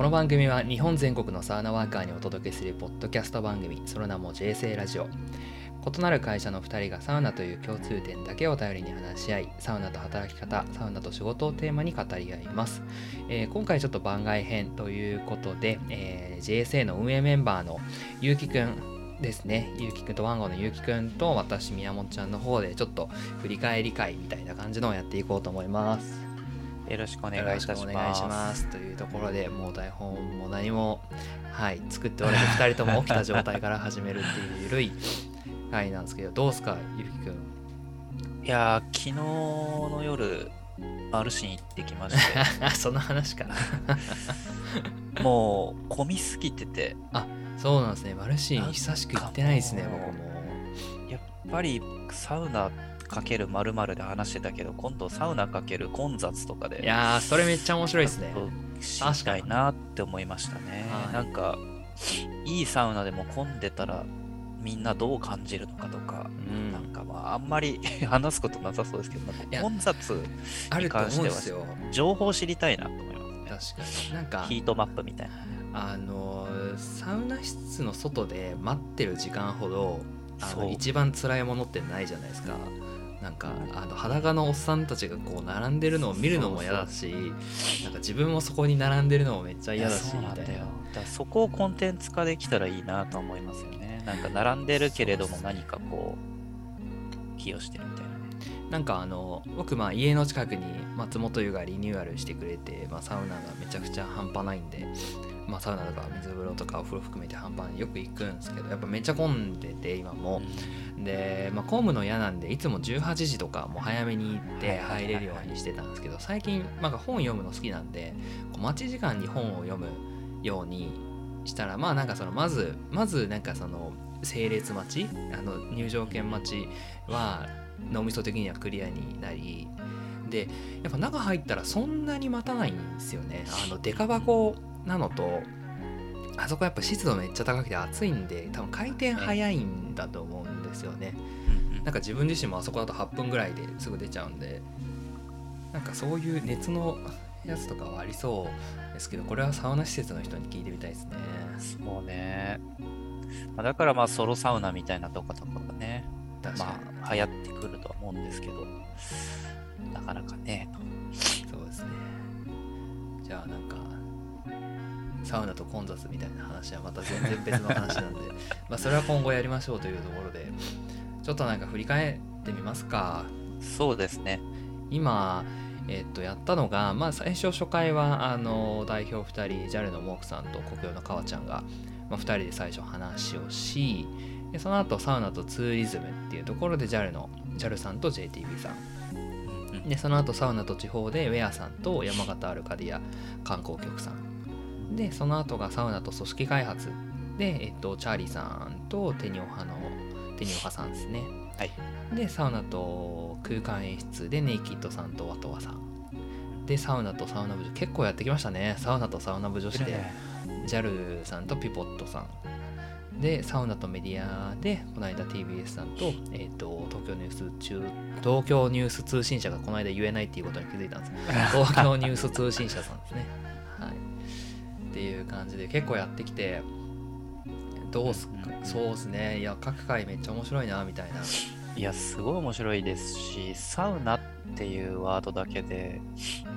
この番組は日本全国のサウナワーカーにお届けするポッドキャスト番組その名も JSA ラジオ。異なる会社の2人がサウナという共通点だけを頼りに話し合いサウナと働き方サウナと仕事をテーマに語り合います、えー今回ちょっと番外編ということで、えー JSA の運営メンバーのゆうきくんですね。ゆうきくんとワンゴのゆうきくんと私宮本ちゃんの方でちょっと振り返り会みたいな感じのをやっていこうと思います。よろしくお願いいたします。お願いします。というところでもう台本も何もはい作っておらず 2人とも起きた状態から始めるっていう緩い回なんですけどどうすかゆうきくん。いやー、昨日の夜、マルシン行ってきまし その話かて、もう混みすぎてて、そうなんですね。マルシン久しく行ってないですね僕も。やっぱりサウナかける〇〇で話してたけど、今度サウナかける混雑とかで、いやーそれめっちゃ面白いですね。ちょっと知りたいなって思いましたね。はい。なんか、いいサウナでも混んでたら、みんなどう感じるのかとか、うん。なんかまあ、あんまり 話すことなさそうですけど、混雑、あると思うんですよ。情報を知りたいなと思いますね。確かに。なんかヒートマップみたいな。あのーサウナ室の外で待ってる時間ほどあの一番辛いものってないじゃないですかなんかあの裸のおっさんたちがこう並んでるのを見るのも嫌だしなんか自分もそこに並んでるのもめっちゃ嫌だしみたいな。だそこをコンテンツ化できたらいいなと思いますよね。なんか並んでるけれども何かこう、寄与してるみたいなね。なんかあの僕まあ家の近くに松本湯がリニューアルしてくれて、まあ、サウナがめちゃくちゃ半端ないんで、まあ、サウナとか水風呂とかお風呂含めて半端ないよく行くんですけどやっぱめっちゃ混んでて今も。で、まあ、混むの嫌なんでいつも18時とかもう早めに行って入れるようにしてたんですけど最近なんか本読むの好きなんでこう待ち時間に本を読むようにしたらまあなんかそのまずまずなんかその整列待ちあの入場券待ちは脳みそ的にはクリアになりでやっぱ中入ったらそんなに待たないんですよね。あのデカ箱なのとあそこやっぱ湿度めっちゃ高くて暑いんで多分回転早いんだと思うんですよね。なんか自分自身もあそこだと8分ぐらいですぐ出ちゃうんで。なんかそういう熱のやつとかはありそうですけどこれはサウナ施設の人に聞いてみたいですね。そうね。まあだからまあソロサウナみたいなとことかがね、まあ流行ってくるとは思うんですけど、なかなかね、そうですね。じゃあなんかサウナと混雑みたいな話はまた全然別の話なんで。まあそれは今後やりましょうというところで。ちょっとなんか振り返ってみますか。そうですね。今えっとやったのが、まあ、最初初回はあの代表2人 JAL のモークさんと国用の川ちゃんが、まあ、2人で最初話をしでその後サウナとツーリズムっていうところで JAL の JAL さんと JTB さん。でその後サウナと地方でウェアさんと山形アルカディア観光局さんでその後がサウナと組織開発。で、えっと、チャーリーさんとテニオハのテニオハさんですね。はい。でサウナと空間演出。でネイキッドさんとワトワさん。でサウナとサウナ部女結構やってきましたね。サウナとサウナ部女子で。ね JAL さんとピポットさん。でサウナとメディアでこの間 TBS さんと,、えー、と東京ニュース中東京ニュース通信社がこの間言えないっていうことに気づいたんです。東京ニュース通信社さんですね。はいっていう感じで結構やってきてどうすか？うんうんそうですね。いや各回めっちゃ面白いなみたいな。いや、すごい面白いですし、サウナっていうワードだけで、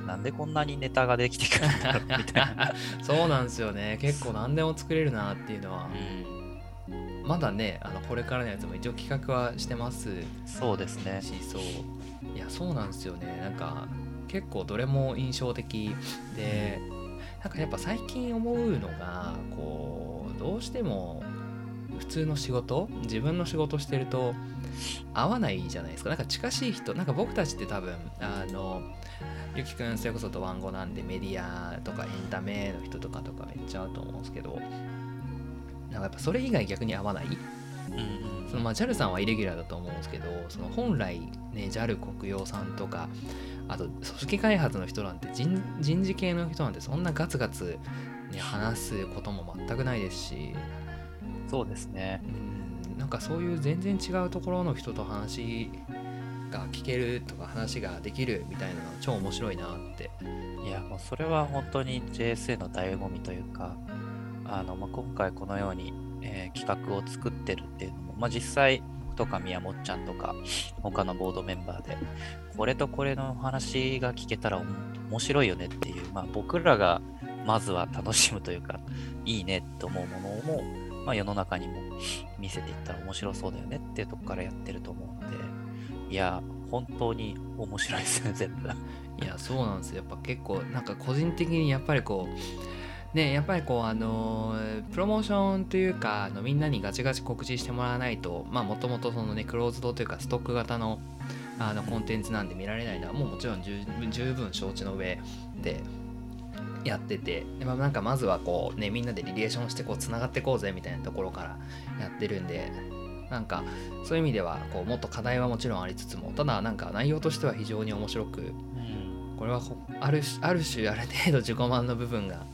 なんでこんなにネタができてくるんだろうみたいな。そうなんですよね。結構何でも作れるなっていうのは。うん。まだねあのこれからのやつも一応企画はしてますそうですね。しそう。いやそうなんですよね。なんか結構どれも印象的でなんかやっぱ最近思うのがこうどうしても普通の仕事自分の仕事してると合わないじゃないですか。なんか近しい人なんか僕たちって多分あのゆきくんそれこそとワンゴなんでメディアとかエンタメの人とかとかめっちゃ合うと思うんですけどなんかやっぱそれ以外逆に合わないうんうん。そのまあ JAL さんはイレギュラーだと思うんですけどその本来ね JAL 国用さんとかあと組織開発の人なんて人人事系の人なんてそんなガツガツ、ね、話すことも全くないですし。そうですね。うん。なんかそういう全然違うところの人と話が聞けるとか話ができるみたいなのは超面白いなって。いやもうそれは本当に JSA の醍醐味というか、あのまあ、今回このように、えー企画を作ってるっていうのも、まあ、実際僕とか宮本ちゃんとか他のボードメンバーでこれとこれの話が聞けたら面白いよねっていう、まあ、僕らがまずは楽しむというかいいねと思うものも、まあ、世の中にも見せていったら面白そうだよねっていうとこからやってると思うのでいや本当に面白いですね全部。いやそうなんですよ。やっぱ結構なんか個人的にやっぱりこうねやっぱりこうあのープロモーションというかあのみんなにガチガチ告知してもらわないとまあもともとそのねクローズドというかストック型のあのコンテンツなんで見られないのはもうもちろん十十分承知の上でやっててで、まあ、なんかまずはこうねみんなでリレーションしてこうつながっていこうぜみたいなところからやってるんでなんかそういう意味ではこうもっと課題はもちろんありつつもただなんか内容としては非常に面白くうん。これはほある種ある種ある程度自己満の部分が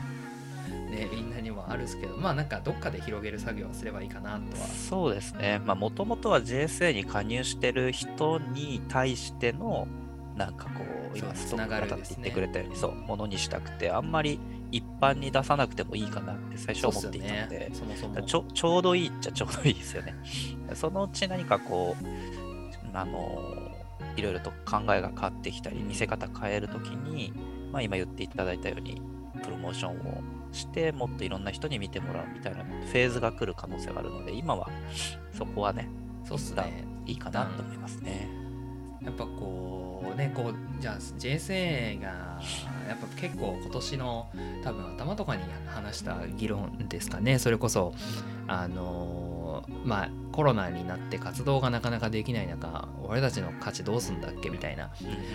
ねみんなにもあるんですけどまあなんかどっかで広げる作業はすればいいかなとは。そうですね。まあ、もともとは JSA に加入してる人に対しての、なんかこう、今、そうストックつながる型って言ってくれたように、そう、ものにしたくて、あんまり一般に出さなくてもいいかなって最初は思っていたので、そもそも。ちょちょうどいいっちゃちょうどいいですよね。そのうち何かこう、あのいろいろと考えが変わってきたり、見せ方変えるときに、まあ、今言っていただいたように、プロモーションをして、もっといろんな人に見てもらうみたいなフェーズが来る可能性があるので、今はそこはね、そうっすねいいかなと思いますね。やっぱこうねこうじゃあ JSA がやっぱ結構今年の多分頭とかに話した議論ですかねそれこそあのまあコロナになって活動がなかなかできない中俺たちの価値どうすんだっけ？みたいな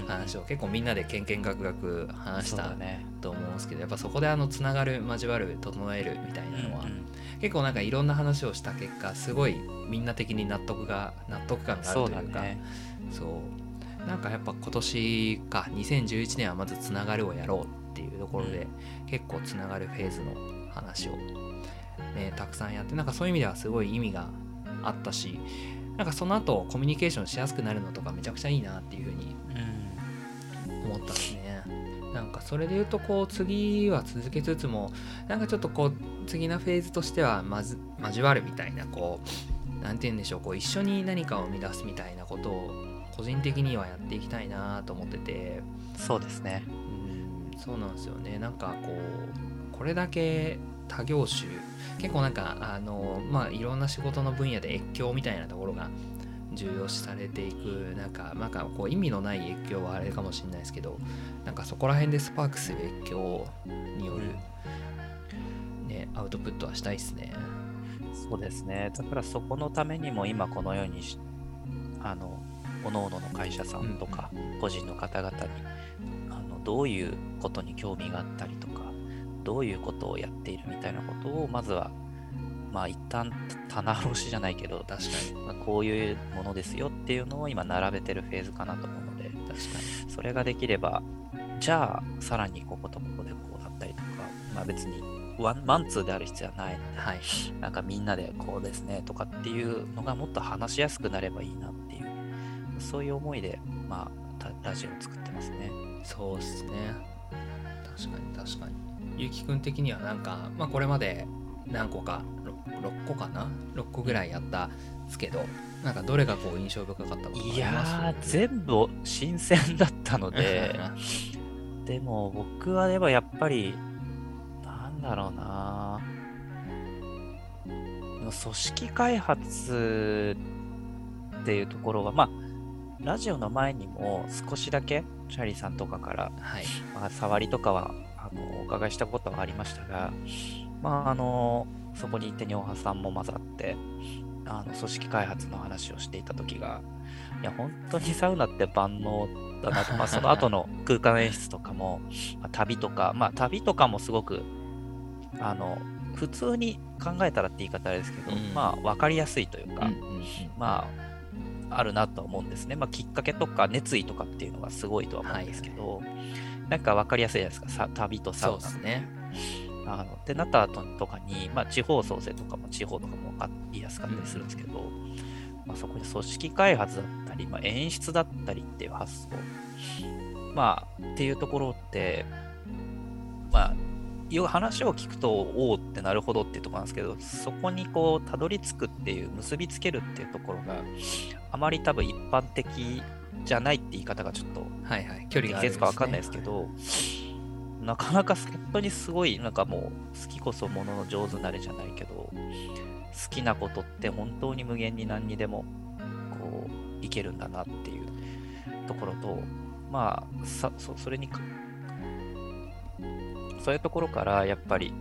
話を結構みんなでけんけんがくがく話した。と思うんですけどやっぱそこであのつながる交わる整えるみたいなのは、うん結構なんかいろんな話をした結果すごいみんな的に納得が納得感があるというか。そうなんかやっぱ今年か2011年はまずつながるをやろうっていうところで、結構つながるフェーズの話を、ね、たくさんやってなんかそういう意味ではすごい意味があったしなんかその後コミュニケーションしやすくなるのとかめちゃくちゃいいなっていうふうにうん思ったんですね。なんかそれで言うとこう次は続けつつもなんかちょっとこう次のフェーズとしてはまず交わるみたいなこうなんて言うんでしょうこう一緒に何かを生み出すみたいなことを個人的にはやっていきたいなと思っててそうですね。うんそうなんですよねなんかこうこれだけ多業種結構なんかあのまあいろんな仕事の分野で越境みたいなところが重要視されていくなんかなんかこう意味のない越境はあれかもしれないですけどなんかそこら辺でスパークする越境による、ね、アウトプットはしたいですね。そうですね。だからそこのためにも今このようにし、あの、各々の会社さんとか個人の方々に、あのどういうことに興味があったりとか、どういうことをやっているみたいなことを、まずは、まあ一旦棚卸しじゃないけど、確かにまあこういうものですよっていうのを今並べてるフェーズかなと思うので、確かに。それができれば、じゃあさらにこことここでこうだったりとか、まあ別にワンマンツーである必要はないはい。なんかみんなでこうですねとかっていうのがもっと話しやすくなればいいなってそういう思いで、まあ、たラジオを作ってますね。そうっすね。確かに確かに。ゆうきくん的にはなんか、まあ、これまで何個か 6, 6個かな？6個ぐらいやったんですけどなんかどれがこう印象深かったこといや全部新鮮だったので、でも僕はでもやっぱり、なんだろうな。組織開発っていうところは、まあ、ラジオの前にも少しだけ、チャーリーさんとかからはい。まあ、触りとかはあのお伺いしたことはありましたが、まあ、あのそこにテニョンハさんも混ざってあの組織開発の話をしていた時がいや本当にサウナって万能だなと、まあ、その後の 空間演出とかも、まあ旅とか、まあ、旅とかもすごくあの普通に考えたらって言い方あれですけど、うん。まあ分かりやすいというか、うんうんうん。まあ、あるなとは思うんですね。まあ、きっかけとか熱意とかっていうのがすごいとは思うんですけど、なんか分かりやすいじゃないですか、さ旅とサウナねあのってなった後とかに、まあ、地方創生とかも地方とかも分かりやすかったりするんですけど、まあ、そこで組織開発だったり、まあ、演出だったりっていう発想、まあ、っていうところって、よ話を聞くと、おおってなるほどっていうところなんですけど、そこにこう、たどり着くっていう、結びつけるっていうところが、あまり多分一般的じゃないって言い方がちょっと、距離が適切かわかんないですけど、なかなか本当にすごい、なんかもう、好きこそものの上手なれじゃないけど、好きなことって本当に無限に何にでも、こう、いけるんだなっていうところと、まあ、さそそれにか、そういうところから、やっぱり、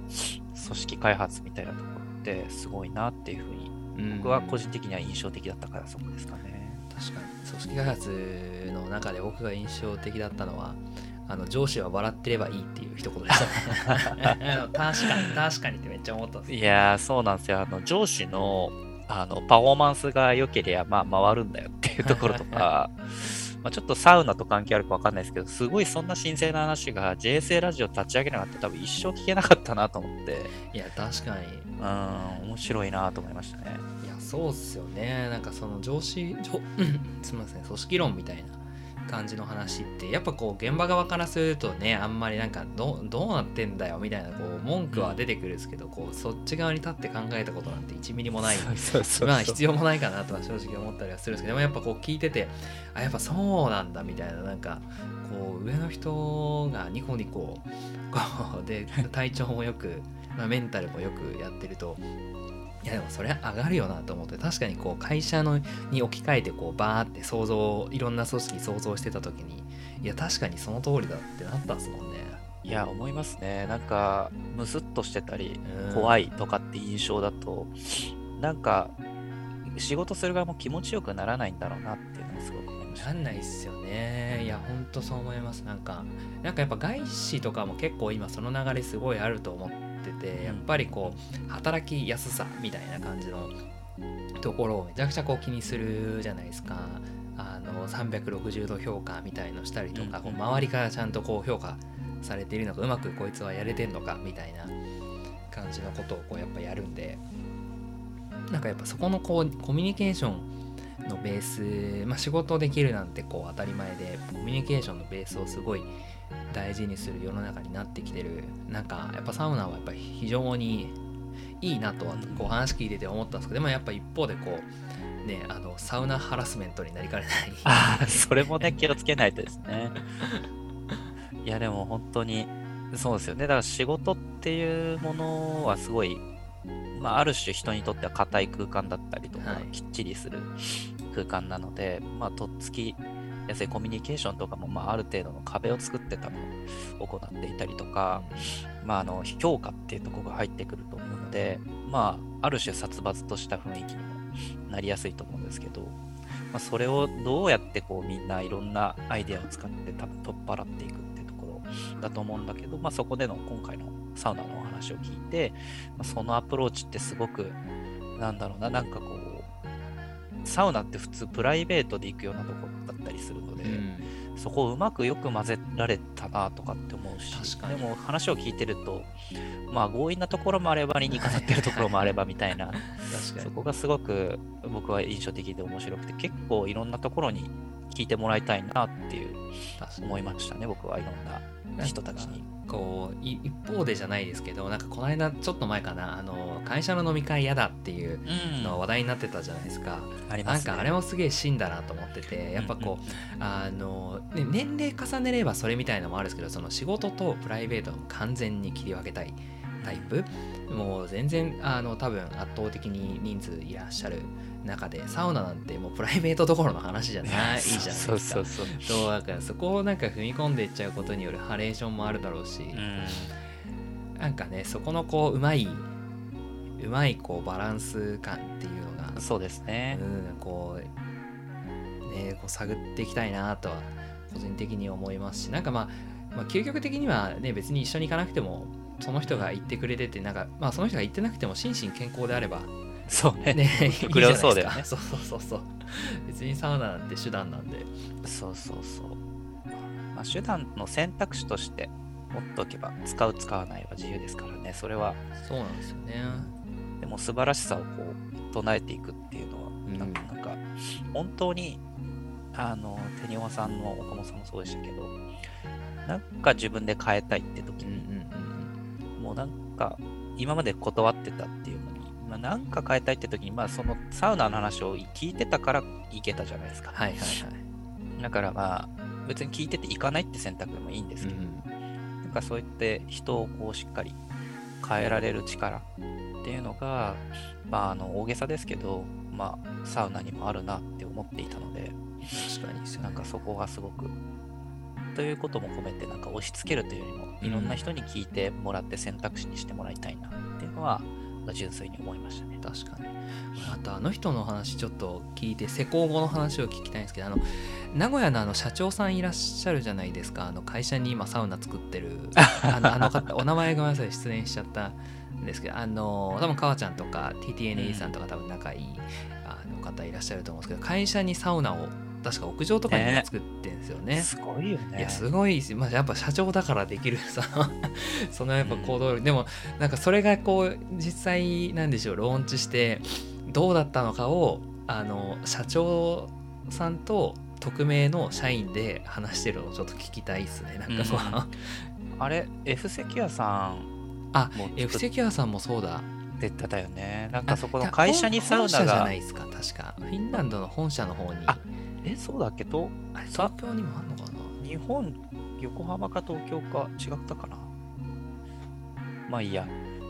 組織開発みたいなところってすごいなっていうふうに、うん僕は個人的には印象的だったからそこですかね。確かに組織開発の中で僕が印象的だったのはあの上司は笑ってればいいっていう一言でした 確かに確かにってめっちゃ思ったんですいやー、そうなんですよ。あの上司のあのパフォーマンスが良ければ、まあ、回るんだよっていうところとか、まあちょっとサウナと関係あるか分かんないですけど、すごいそんな神聖な話が JSA ラジオ立ち上げなかったら多分一生聞けなかったなと思って、いや確かに。うん、面白いなと思いましたね。いやそうっすよね。なんかその上司上 すみません組織論みたいな感じの話ってやっぱこう現場側からするとねあんまりなんかどうどうなってんだよみたいなこう文句は出てくるんですけど、こうそっち側に立って考えたことなんて1ミリもない。まあ必要もないかなとは正直思ったりはするんですけどでもやっぱこう聞いててあやっぱそうなんだみたいななんかこう上の人がニコニコこうで体調もよく、まあ、メンタルもよくやってるといやでもそれは上がるよなと思って確かにこう会社のに置き換えてこうバーって想像いろんな組織想像してた時にいや確かにその通りだってなったんですもんね。いや、思いますね。なんか、ムスッとしてたり、うん怖いとかって印象だと、なんか、仕事する側も気持ちよくならないんだろうなっていうのをすごく思いました。なんないっすよねいやほんとそう思いますなんかなんかやっぱ外資とかも結構今その流れすごいあると思っててやっぱりこう働きやすさみたいな感じのところをめちゃくちゃこう気にするじゃないですか。あの360度評価みたいのしたりとか、うんこう周りからちゃんとこう評価されているのかうまくこいつはやれてんのかみたいな感じのことをこうやっぱやるんで。なんかやっぱそこのこうコミュニケーションのベース、まあ、仕事できるなんてこう当たり前でコミュニケーションのベースをすごい大事にする世の中になってきてるなんかやっぱサウナはやっぱり非常にいいなとはこう話聞いてて思ったんですけどでもやっぱ一方でこうねあのサウナハラスメントになりかねないああ、それもね、気をつけないとですね。いや、でも本当に、そうですよね。だから仕事っていうものはすごい、まあ、ある種人にとっては硬い空間だったりとか、はいきっちりする空間なので、まあ、とっつきやコミュニケーションとかも、まあ、ある程度の壁を作って多分行っていたりとか、まあ、あの評価っていうところが入ってくると思うので、まあ、ある種殺伐とした雰囲気にもなりやすいと思うんですけど、まあ、それをどうやってこうみんないろんなアイデアを使って多分取っ払っていくっていうところだと思うんだけど、まあ、そこでの今回のサウナのお話を聞いて、まあ、そのアプローチってすごくなんだろうななんかこうサウナって普通プライベートで行くようなところったりするので、うん。そこをうまくよく混ぜられたなとかって思うし、でも話を聞いてると、まあ強引なところもあれば理にかなってるところもあればみたいな、そこがすごく僕は印象的で面白くて、結構いろんなところに聞いてもらいたいなっていう思いましたね、僕はいろんな人たちに。こうい一方でじゃないですけどなんかこの間ちょっと前かなあの会社の飲み会嫌だっていううんの話題になってたじゃないですか、ありますね。なんかあれもすげえ真だなと思っててやっぱこう、あの、ね、年齢重ねればそれみたいのもあるんですけどその仕事とプライベートを完全に切り分けたいタイプもう全然あの多分圧倒的に人数いらっしゃる中でサウナなんてもうプライベートどころの話じゃないじゃないですかそうそうそう。そうだからそこをなんか踏み込んでいっちゃうことによるハレーションもあるだろうし、うんなんかねそこのこううまいうまいこうバランス感っていうのがそうですね。うん、こう、ね、こう探っていきたいなとは個人的に思いますし、なんかまあ、まあ、究極的にはね、別に一緒に行かなくても、その人が言ってくれてて、なんか、まあ、その人が言ってなくても、心身健康であれば、そうね。ね、極量そうだよねそうそうそうそう。別にサウナなんて手段なんで。そうそうそう。まあ、手段の選択肢として持っておけば、使う使わないは自由ですからね。それは、そうなんですよね。でも素晴らしさをこう唱えていくっていうのは、んなんかなんか本当に、あの、テニオワさんの岡本さんもそうでしたけど、なんか自分で変えたいって時うんうんに、うんものなんか今まで断ってたっていうのに、まあ、なんか変えたいって時に、まあ、そのサウナの話を聞いてたから行けたじゃないですか。はいはいはい。だからまあ別に聞いてて行かないって選択でもいいんですけど、なんかそうやって人をこうしっかり変えられる力っていうのが、まあ、あの大げさですけど、まあ、サウナにもあるなって思っていたので、確かにね。なんかそこがすごく。ということも込めて、なんか押し付けるというよりも、いろんな人に聞いてもらって選択肢にしてもらいたいなっていうのは、純粋に思いましたね。確かに。あとあの人の話ちょっと聞いて施工後の話を聞きたいんですけどあの名古屋のあの社長さんいらっしゃるじゃないですか。あの会社に今サウナ作ってる。あのあの方お名前ごめんなさい出演しちゃったんですけどあの多分川ちゃんとか TTNE さんとか多分仲いい、あの方いらっしゃると思うんですけど会社にサウナを確か屋上とかにも作ってんですよね。すごいよね。いやすごいですまあ、やっぱ社長だからできるさ そのやっぱ行動力、でもなんかそれがこう実際なんでしょうローンチしてどうだったのかをあの社長さんと匿名の社員で話してるのをちょっと聞きたいですねなんかそう、うん。あれ、F セキュアさんあ F セキュアさんもそうだ。出てたよね。なんかそこの会社にサウナ本社じゃがないですか確か。フィンランドの本社の方に。あえ、そうだっけ？と東京にもあんのかな？日本、横浜か東京か違ったかな？まあいいや。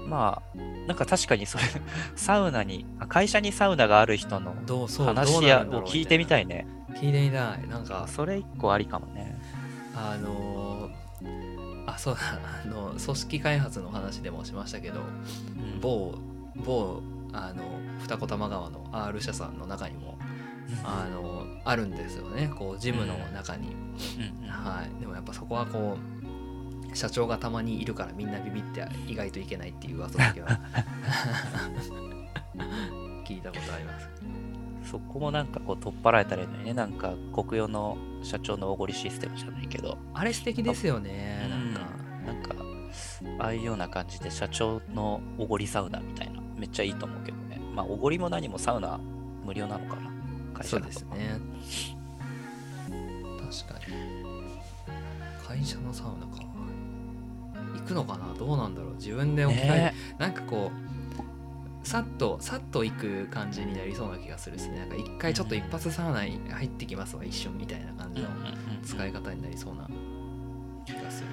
まあ、なんか確かにそれ、サウナに、あ会社にサウナがある人の話やを聞いてみたいね。ね。聞いてみたい。なんかそれ一個ありかもね。あのーあそうだ あの組織開発の話でもしましたけどうん。某某あの二子玉川の R 社さんの中にもあのあるんですよね。こうジムの中に、はい。でもやっぱそこはこう社長がたまにいるからみんなビビって意外といけないっていう噂だけは。聞いたことあります。そこもなんかこう取っ払えたらいいのにね。なんか国用の社長のおごりシステムじゃないけど。あれ素敵ですよね。なんか、なんか、ああいうような感じで社長のおごりサウナみたいな、めっちゃいいと思うけどね。まあ、おごりも何もサウナ無料なのかな会そう社だとですね。確かに。会社のサウナか。行くのかな？どうなんだろう？自分で置き換え、ね。なんかこうさっとさっと行く感じになりそうな気がするですね。なんか一回ちょっと一発サウナに入ってきますわ一瞬みたいな感じの使い方になりそうな気がする。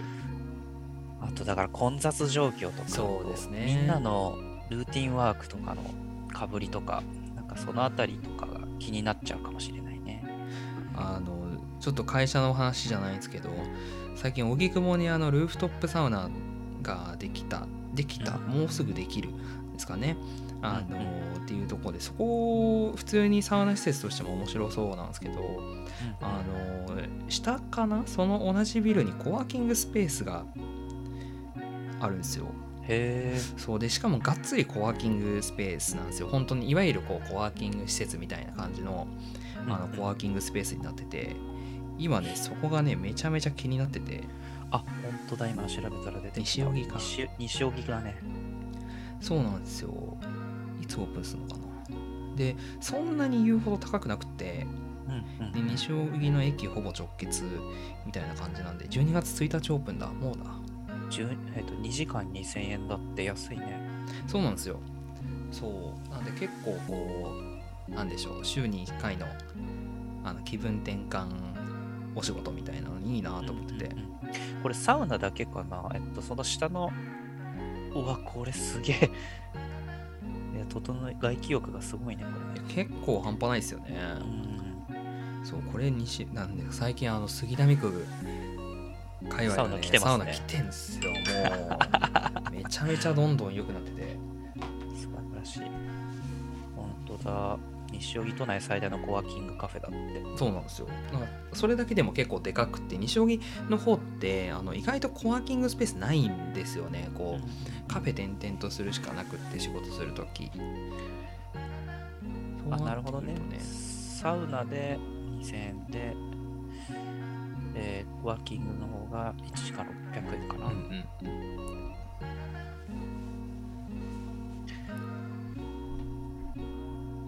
あとだから混雑状況とか、そうですね。みんなのルーティンワークとかのかぶりとか、なんかそのあたりとか。が気になっちゃうかもしれないね。あのちょっと会社の話じゃないんですけど最近荻窪にあのルーフトップサウナができたできた、うん。もうすぐできるですかね。あの、うんっていうところでそこ普通にサウナ施設としても面白そうなんですけどあの下かな？その同じビルにコワーキングスペースがあるんですよへえ。そうでしかもがっつりコワーキングスペースなんですよ。本当にいわゆるこうコワーキング施設みたいな感じのあのコワーキングスペースになってて今ねそこがねめちゃめちゃ気になってて。あ、本当だ、今調べたら出てきた。西荻か。西西荻だね。そうなんですよ。いつオープンするのかな。でそんなに言うほど高くなくてで西荻の駅ほぼ直結みたいな感じなんで12月1日オープンだ。もうだ。10えっと2時間2000円だって安いね。そうなんですよそうなんで結構こうなんでしょう週に1回のあの気分転換お仕事みたいなのにいいなと思ってて、うんうんうんこれサウナだけかな？えっと、その下の、うわ、これすげえ。整え、外気浴がすごいね、これね。結構半端ないですよね、うん。そうこれ西なんで最近あの杉並区界隈サウナ来てますね。サウナ来てんすよもう。めちゃめちゃどんどん良くなってて。素晴らしい。本当だ。西荻都内最大のコワーキングカフェだって。そうなんですよ。なんかそれだけでも結構でかくて西荻の方ってあの意外とコワーキングスペースないんですよね。こう、カフェ転々とするしかなくって仕事するときあ、なるほどね。サウナで2000円で、えー、ワーキングの方が1時間600円かな。うんうん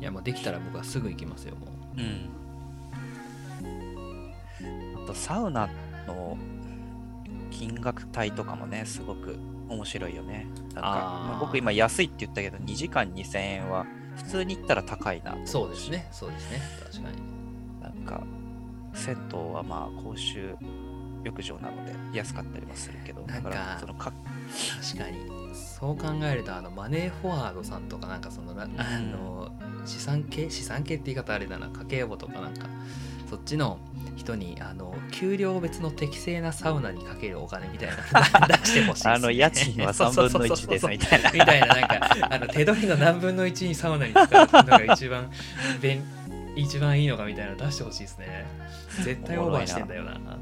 いやもうできたら僕はすぐ行きますよもううん。あと、サウナの気金額帯とかもね、すごく面白いよね。なんか、まあ僕今安いって言ったけど、2時間2000円は普通に行ったら高いな。そうですねそうですね確かになんか、銭湯はまあ公衆浴場なので安かったりもするけど、だなんかそのか確かに。そう考えるとあのマネーフォワードさんとかなんかそのな、あの資産系資産系って言い方あれだな。家計簿とかなんか。そっちの人にあの給料別の適正なサウナにかけるお金みたいなの 出してほしいね、あの家賃は3分の1ですみたいな。みたいななんかあの手取りの何分の1にサウナに使うのが一番便一番いいのかみたいなの出してほしいですね。絶対オーバーしてんだよな。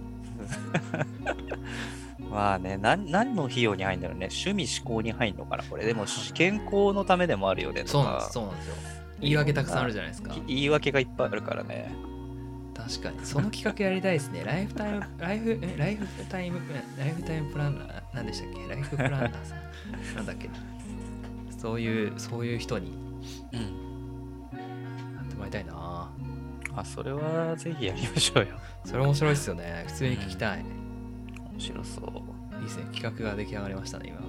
まあね何、何の費用に入るんだろうね。趣味思考に入るのかな、これ。でも、健康のためでもあるよね。そうなんですそうなんですよ。言い訳たくさんあるじゃないですか。言い訳がいっぱいあるからね。確かに。その企画やりたいですね。ライフタイムライフえライフタイムライフタイムプランナー何でしたっけ？ライフプランナーさん。なんだっけ？そういうそういう人に。うん。もらいたいな。あ、それはぜひやりましょうよ。それ面白いですよね。普通に聞きたい、面白そう。いいですね企画が出来上がりましたね今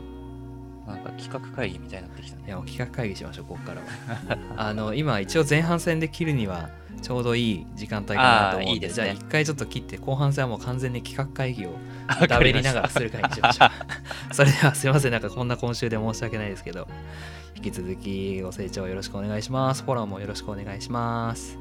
なんか企画会議みたいになってきたね。いやもう企画会議しましょうここからは。あの今一応前半戦で切るにはちょうどいい時間帯かなと思いいですね。じゃあ一回ちょっと切って後半戦はもう完全に企画会議を 食べりながらする会にしましょう。それではすいません。なんかこんな今週で申し訳ないですけど引き続きご清聴よろしくお願いします。フォローもよろしくお願いします